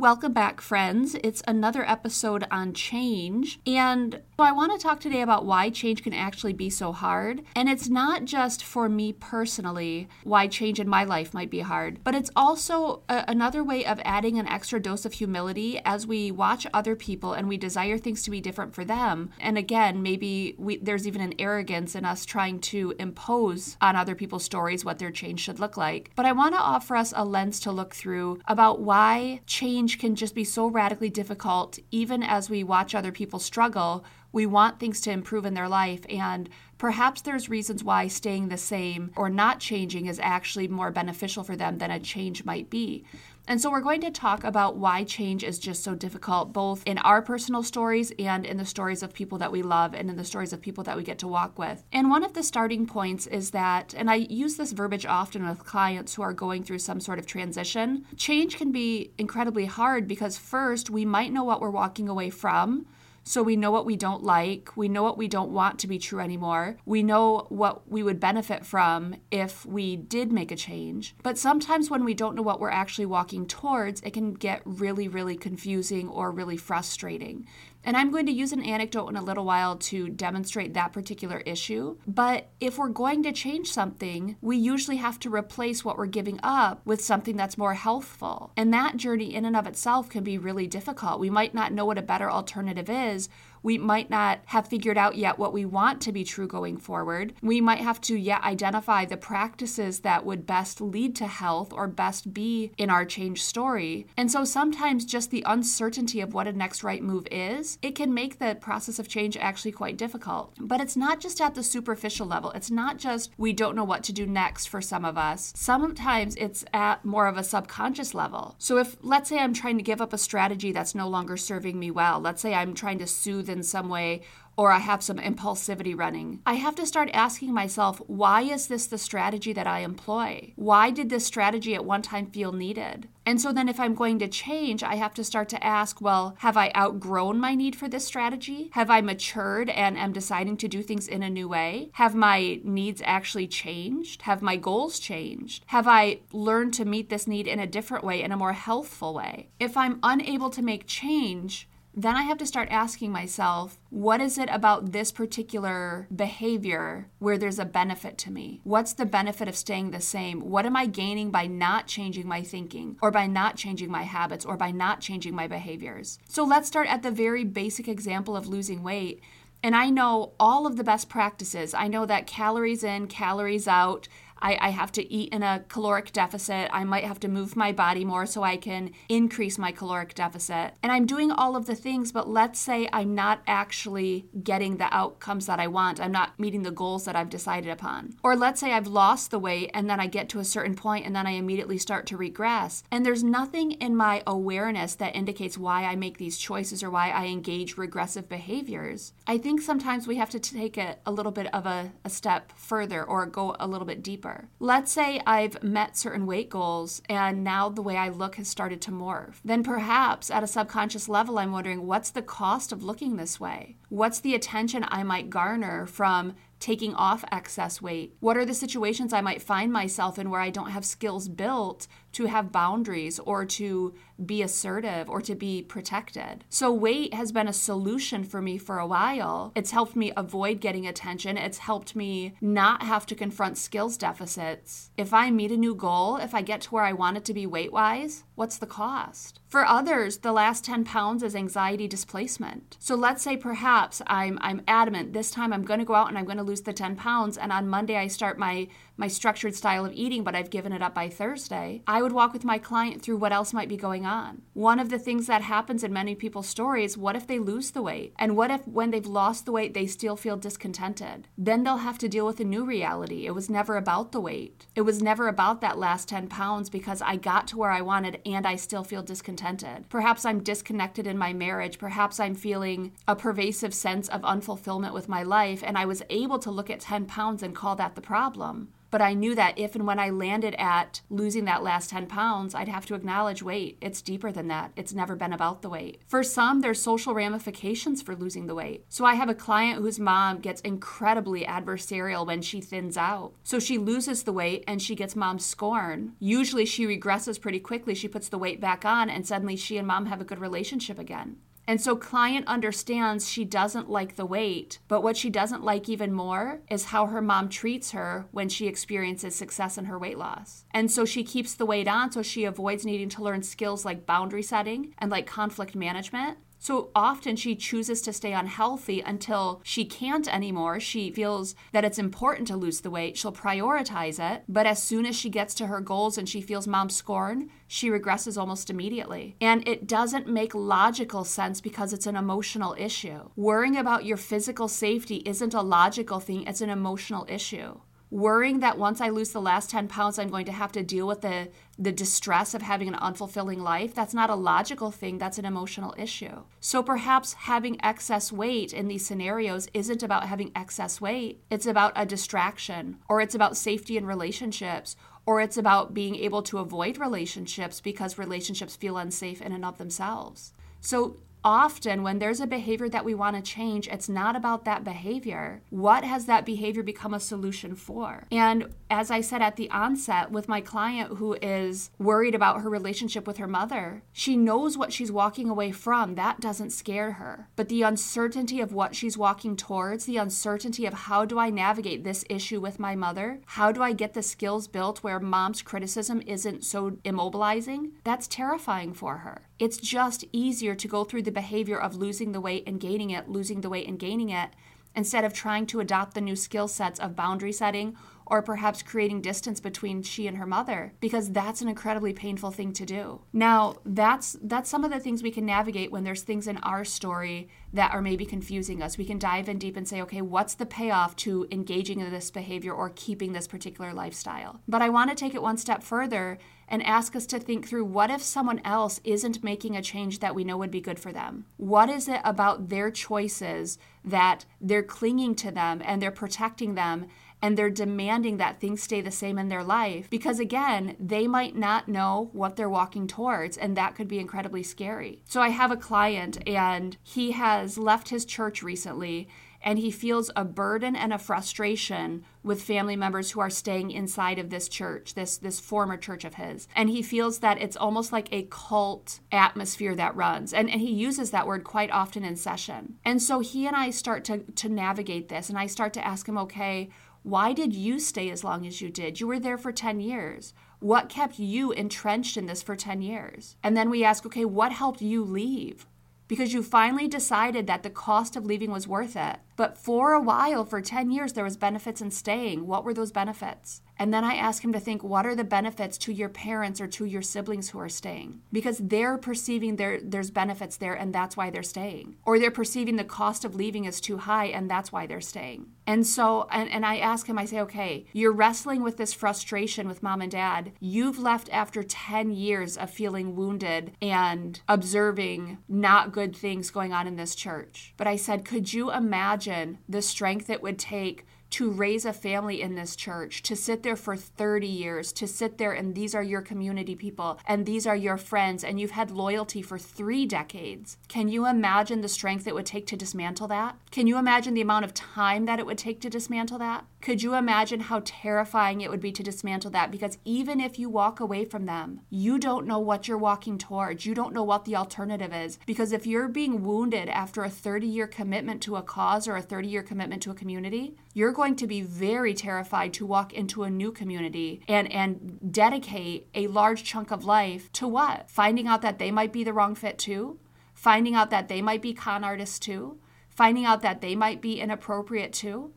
Welcome back, friends. It's another episode on change. And so I want to talk today about why change can actually be so hard. And it's not just for me personally why change in my life might be hard, but it's also a- another way of adding an extra dose of humility as we watch other people and we desire things to be different for them. And again, maybe we, there's even an arrogance in us trying to impose on other people's stories what their change should look like. But I want to offer us a lens to look through about why change change can just be so radically difficult, even as we watch other people struggle. We want things to improve in their life, and perhaps there's reasons why staying the same or not changing is actually more beneficial for them than a change might be. And so we're going to talk about why change is just so difficult, both in our personal stories and in the stories of people that we love and in the stories of people that we get to walk with. And one of the starting points is that, and I use this verbiage often with clients who are going through some sort of transition, change can be incredibly hard because first we might know what we're walking away from. So we know what we don't like. We know what we don't want to be true anymore. We know what we would benefit from if we did make a change. But sometimes when we don't know what we're actually walking towards, it can get really, really confusing or really frustrating. And I'm going to use an anecdote in a little while to demonstrate that particular issue. But if we're going to change something, we usually have to replace what we're giving up with something that's more healthful. And that journey, in and of itself, can be really difficult. We might not know what a better alternative is we might not have figured out yet what we want to be true going forward. We might have to yet identify the practices that would best lead to health or best be in our change story. And so sometimes just the uncertainty of what a next right move is, it can make the process of change actually quite difficult. But it's not just at the superficial level. It's not just we don't know what to do next for some of us. Sometimes it's at more of a subconscious level. So if let's say I'm trying to give up a strategy that's no longer serving me well, let's say I'm trying to soothe in some way or I have some impulsivity running. I have to start asking myself, why is this the strategy that I employ? Why did this strategy at one time feel needed? And so then, if I'm going to change, I have to start to ask, well, have I outgrown my need for this strategy? Have I matured and am deciding to do things in a new way? Have my needs actually changed? Have my goals changed? Have I learned to meet this need in a different way, in a more healthful way? If I'm unable to make change, then I have to start asking myself, what is it about this particular behavior where there's a benefit to me? What's the benefit of staying the same? What am I gaining by not changing my thinking or by not changing my habits or by not changing my behaviors? So let's start at the very basic example of losing weight. And I know all of the best practices. I know that calories in, calories out. I, I have to eat in a caloric deficit. I might have to move my body more so I can increase my caloric deficit. And I'm doing all of the things, but let's say I'm not actually getting the outcomes that I want. I'm not meeting the goals that I've decided upon. Or let's say I've lost the weight and then I get to a certain point and then I immediately start to regress. And there's nothing in my awareness that indicates why I make these choices or why I engage regressive behaviors. I think sometimes we have to take it a little bit of a, a step further or go a little bit deeper. Let's say I've met certain weight goals and now the way I look has started to morph. Then perhaps at a subconscious level, I'm wondering what's the cost of looking this way? What's the attention I might garner from taking off excess weight? What are the situations I might find myself in where I don't have skills built to have boundaries or to be assertive or to be protected. So, weight has been a solution for me for a while. It's helped me avoid getting attention, it's helped me not have to confront skills deficits. If I meet a new goal, if I get to where I want it to be weight wise, what's the cost? For others, the last 10 pounds is anxiety displacement. So let's say perhaps I'm I'm adamant this time I'm going to go out and I'm going to lose the 10 pounds and on Monday I start my my structured style of eating but I've given it up by Thursday, I would walk with my client through what else might be going on. One of the things that happens in many people's stories, what if they lose the weight? And what if when they've lost the weight they still feel discontented? Then they'll have to deal with a new reality. It was never about the weight. It was never about that last 10 pounds because I got to where I wanted and I still feel discontented. Perhaps I'm disconnected in my marriage. Perhaps I'm feeling a pervasive sense of unfulfillment with my life and I was able to look at 10 pounds and call that the problem. But I knew that if and when I landed at losing that last 10 pounds, I'd have to acknowledge weight. It's deeper than that. It's never been about the weight. For some, there's social ramifications for losing the weight. So I have a client whose mom gets incredibly adversarial when she thins out. So she loses the weight and she gets mom's scorn. Usually she regresses pretty quickly. She puts the weight back on and suddenly she and mom have a good relationship again. And so client understands she doesn't like the weight, but what she doesn't like even more is how her mom treats her when she experiences success in her weight loss. And so she keeps the weight on so she avoids needing to learn skills like boundary setting and like conflict management so often she chooses to stay unhealthy until she can't anymore. She feels that it's important to lose the weight. She'll prioritize it. But as soon as she gets to her goals and she feels mom's scorn, she regresses almost immediately. And it doesn't make logical sense because it's an emotional issue. Worrying about your physical safety isn't a logical thing, it's an emotional issue worrying that once I lose the last 10 pounds, I'm going to have to deal with the, the distress of having an unfulfilling life, that's not a logical thing, that's an emotional issue. So perhaps having excess weight in these scenarios isn't about having excess weight, it's about a distraction, or it's about safety in relationships. Or it's about being able to avoid relationships because relationships feel unsafe in and of themselves. So, often when there's a behavior that we want to change, it's not about that behavior. What has that behavior become a solution for? And as I said at the onset, with my client who is worried about her relationship with her mother, she knows what she's walking away from. That doesn't scare her. But the uncertainty of what she's walking towards, the uncertainty of how do I navigate this issue with my mother? How do I get the skills built where mom's criticism isn't so immobilizing? That's terrifying for her. It's just easier to go through the behavior of losing the weight and gaining it, losing the weight and gaining it, instead of trying to adopt the new skill sets of boundary setting or perhaps creating distance between she and her mother because that's an incredibly painful thing to do. Now, that's that's some of the things we can navigate when there's things in our story that are maybe confusing us. We can dive in deep and say, okay, what's the payoff to engaging in this behavior or keeping this particular lifestyle? But I want to take it one step further and ask us to think through what if someone else isn't making a change that we know would be good for them? What is it about their choices that they're clinging to them and they're protecting them and they're demanding that things stay the same in their life because again they might not know what they're walking towards and that could be incredibly scary so i have a client and he has left his church recently and he feels a burden and a frustration with family members who are staying inside of this church, this this former church of his. And he feels that it's almost like a cult atmosphere that runs. And, and he uses that word quite often in session. And so he and I start to to navigate this and I start to ask him, okay, why did you stay as long as you did? You were there for 10 years. What kept you entrenched in this for 10 years? And then we ask, okay, what helped you leave? Because you finally decided that the cost of leaving was worth it. But for a while, for 10 years, there was benefits in staying. What were those benefits? And then I ask him to think, what are the benefits to your parents or to your siblings who are staying? Because they're perceiving there there's benefits there and that's why they're staying. Or they're perceiving the cost of leaving is too high and that's why they're staying. And so and, and I ask him, I say, okay, you're wrestling with this frustration with mom and dad. You've left after 10 years of feeling wounded and observing not good things going on in this church. But I said, could you imagine the strength it would take to raise a family in this church, to sit there for 30 years, to sit there and these are your community people and these are your friends and you've had loyalty for three decades. Can you imagine the strength it would take to dismantle that? Can you imagine the amount of time that it would take to dismantle that? Could you imagine how terrifying it would be to dismantle that? Because even if you walk away from them, you don't know what you're walking towards. You don't know what the alternative is. Because if you're being wounded after a 30 year commitment to a cause or a 30 year commitment to a community, you're going to be very terrified to walk into a new community and, and dedicate a large chunk of life to what? Finding out that they might be the wrong fit too? Finding out that they might be con artists too? Finding out that they might be inappropriate too?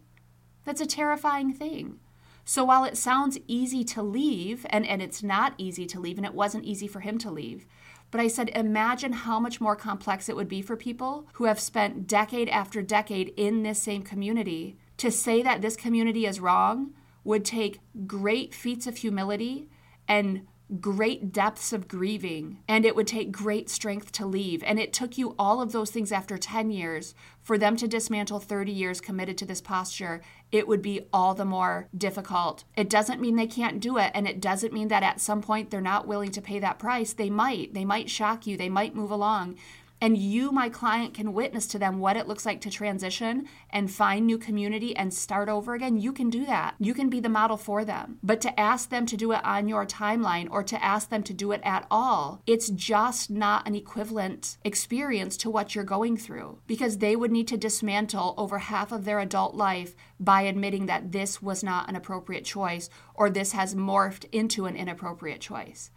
That's a terrifying thing. So while it sounds easy to leave, and, and it's not easy to leave, and it wasn't easy for him to leave, but I said, imagine how much more complex it would be for people who have spent decade after decade in this same community to say that this community is wrong would take great feats of humility and great depths of grieving and it would take great strength to leave. And it took you all of those things after 10 years for them to dismantle 30 years committed to this posture. It would be all the more difficult. It doesn't mean they can't do it. And it doesn't mean that at some point they're not willing to pay that price. They might. They might shock you. They might move along and you, my client, can witness to them what it looks like to transition and find new community and start over again, you can do that. You can be the model for them. But to ask them to do it on your timeline or to ask them to do it at all, it's just not an equivalent experience to what you're going through because they would need to dismantle over half of their adult life by admitting that this was not an appropriate choice or this has morphed into an inappropriate choice.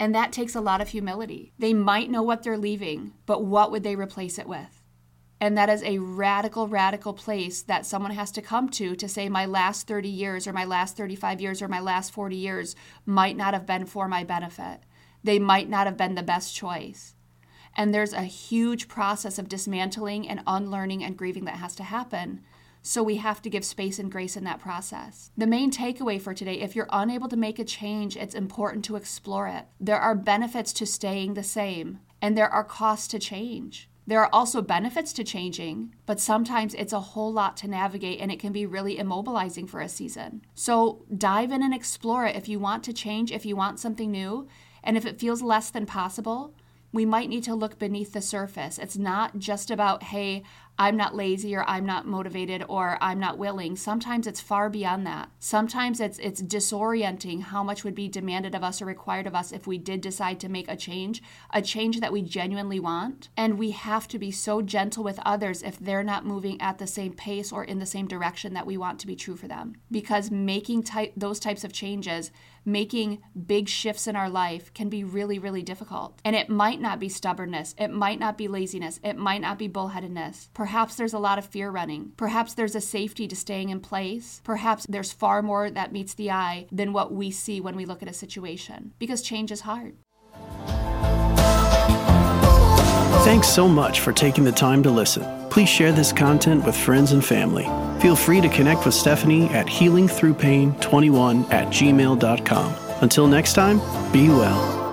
And that takes a lot of humility. They might know what they're leaving, but what would they replace it with? And that is a radical, radical place that someone has to come to to say, my last 30 years, or my last 35 years, or my last 40 years might not have been for my benefit. They might not have been the best choice. And there's a huge process of dismantling and unlearning and grieving that has to happen. So we have to give space and grace in that process. The main takeaway for today if you're unable to make a change, it's important to explore it. There are benefits to staying the same, and there are costs to change. There are also benefits to changing, but sometimes it's a whole lot to navigate and it can be really immobilizing for a season. So dive in and explore it if you want to change, if you want something new, and if it feels less than possible, we might need to look beneath the surface. It's not just about, hey, I'm not lazy or I'm not motivated or I'm not willing. Sometimes it's far beyond that. Sometimes it's it's disorienting how much would be demanded of us or required of us if we did decide to make a change, a change that we genuinely want. And we have to be so gentle with others if they're not moving at the same pace or in the same direction that we want to be true for them. Because making those types of changes making big shifts in our life can be really, really difficult. And it might not be stubbornness, it might not be laziness, it might not be bullheadedness. Perhaps there's a lot of fear running. Perhaps there's a safety to staying in place. Perhaps there's far more that meets the eye than what we see when we look at a situation because change is hard. Thanks so much for taking the time to listen. Please share this content with friends and family. Feel free to connect with Stephanie at healingthroughpain21 at gmail.com. Until next time, be well.